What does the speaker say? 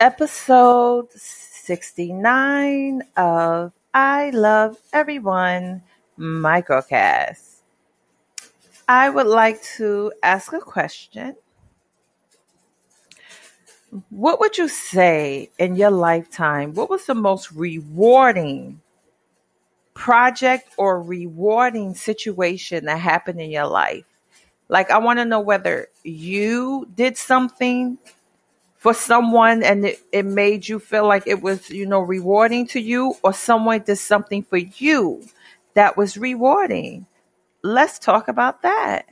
episode 69 of I Love Everyone microcast. I would like to ask a question. What would you say in your lifetime? What was the most rewarding project or rewarding situation that happened in your life? Like, I want to know whether you did something for someone and it, it made you feel like it was, you know, rewarding to you, or someone did something for you that was rewarding. Let's talk about that.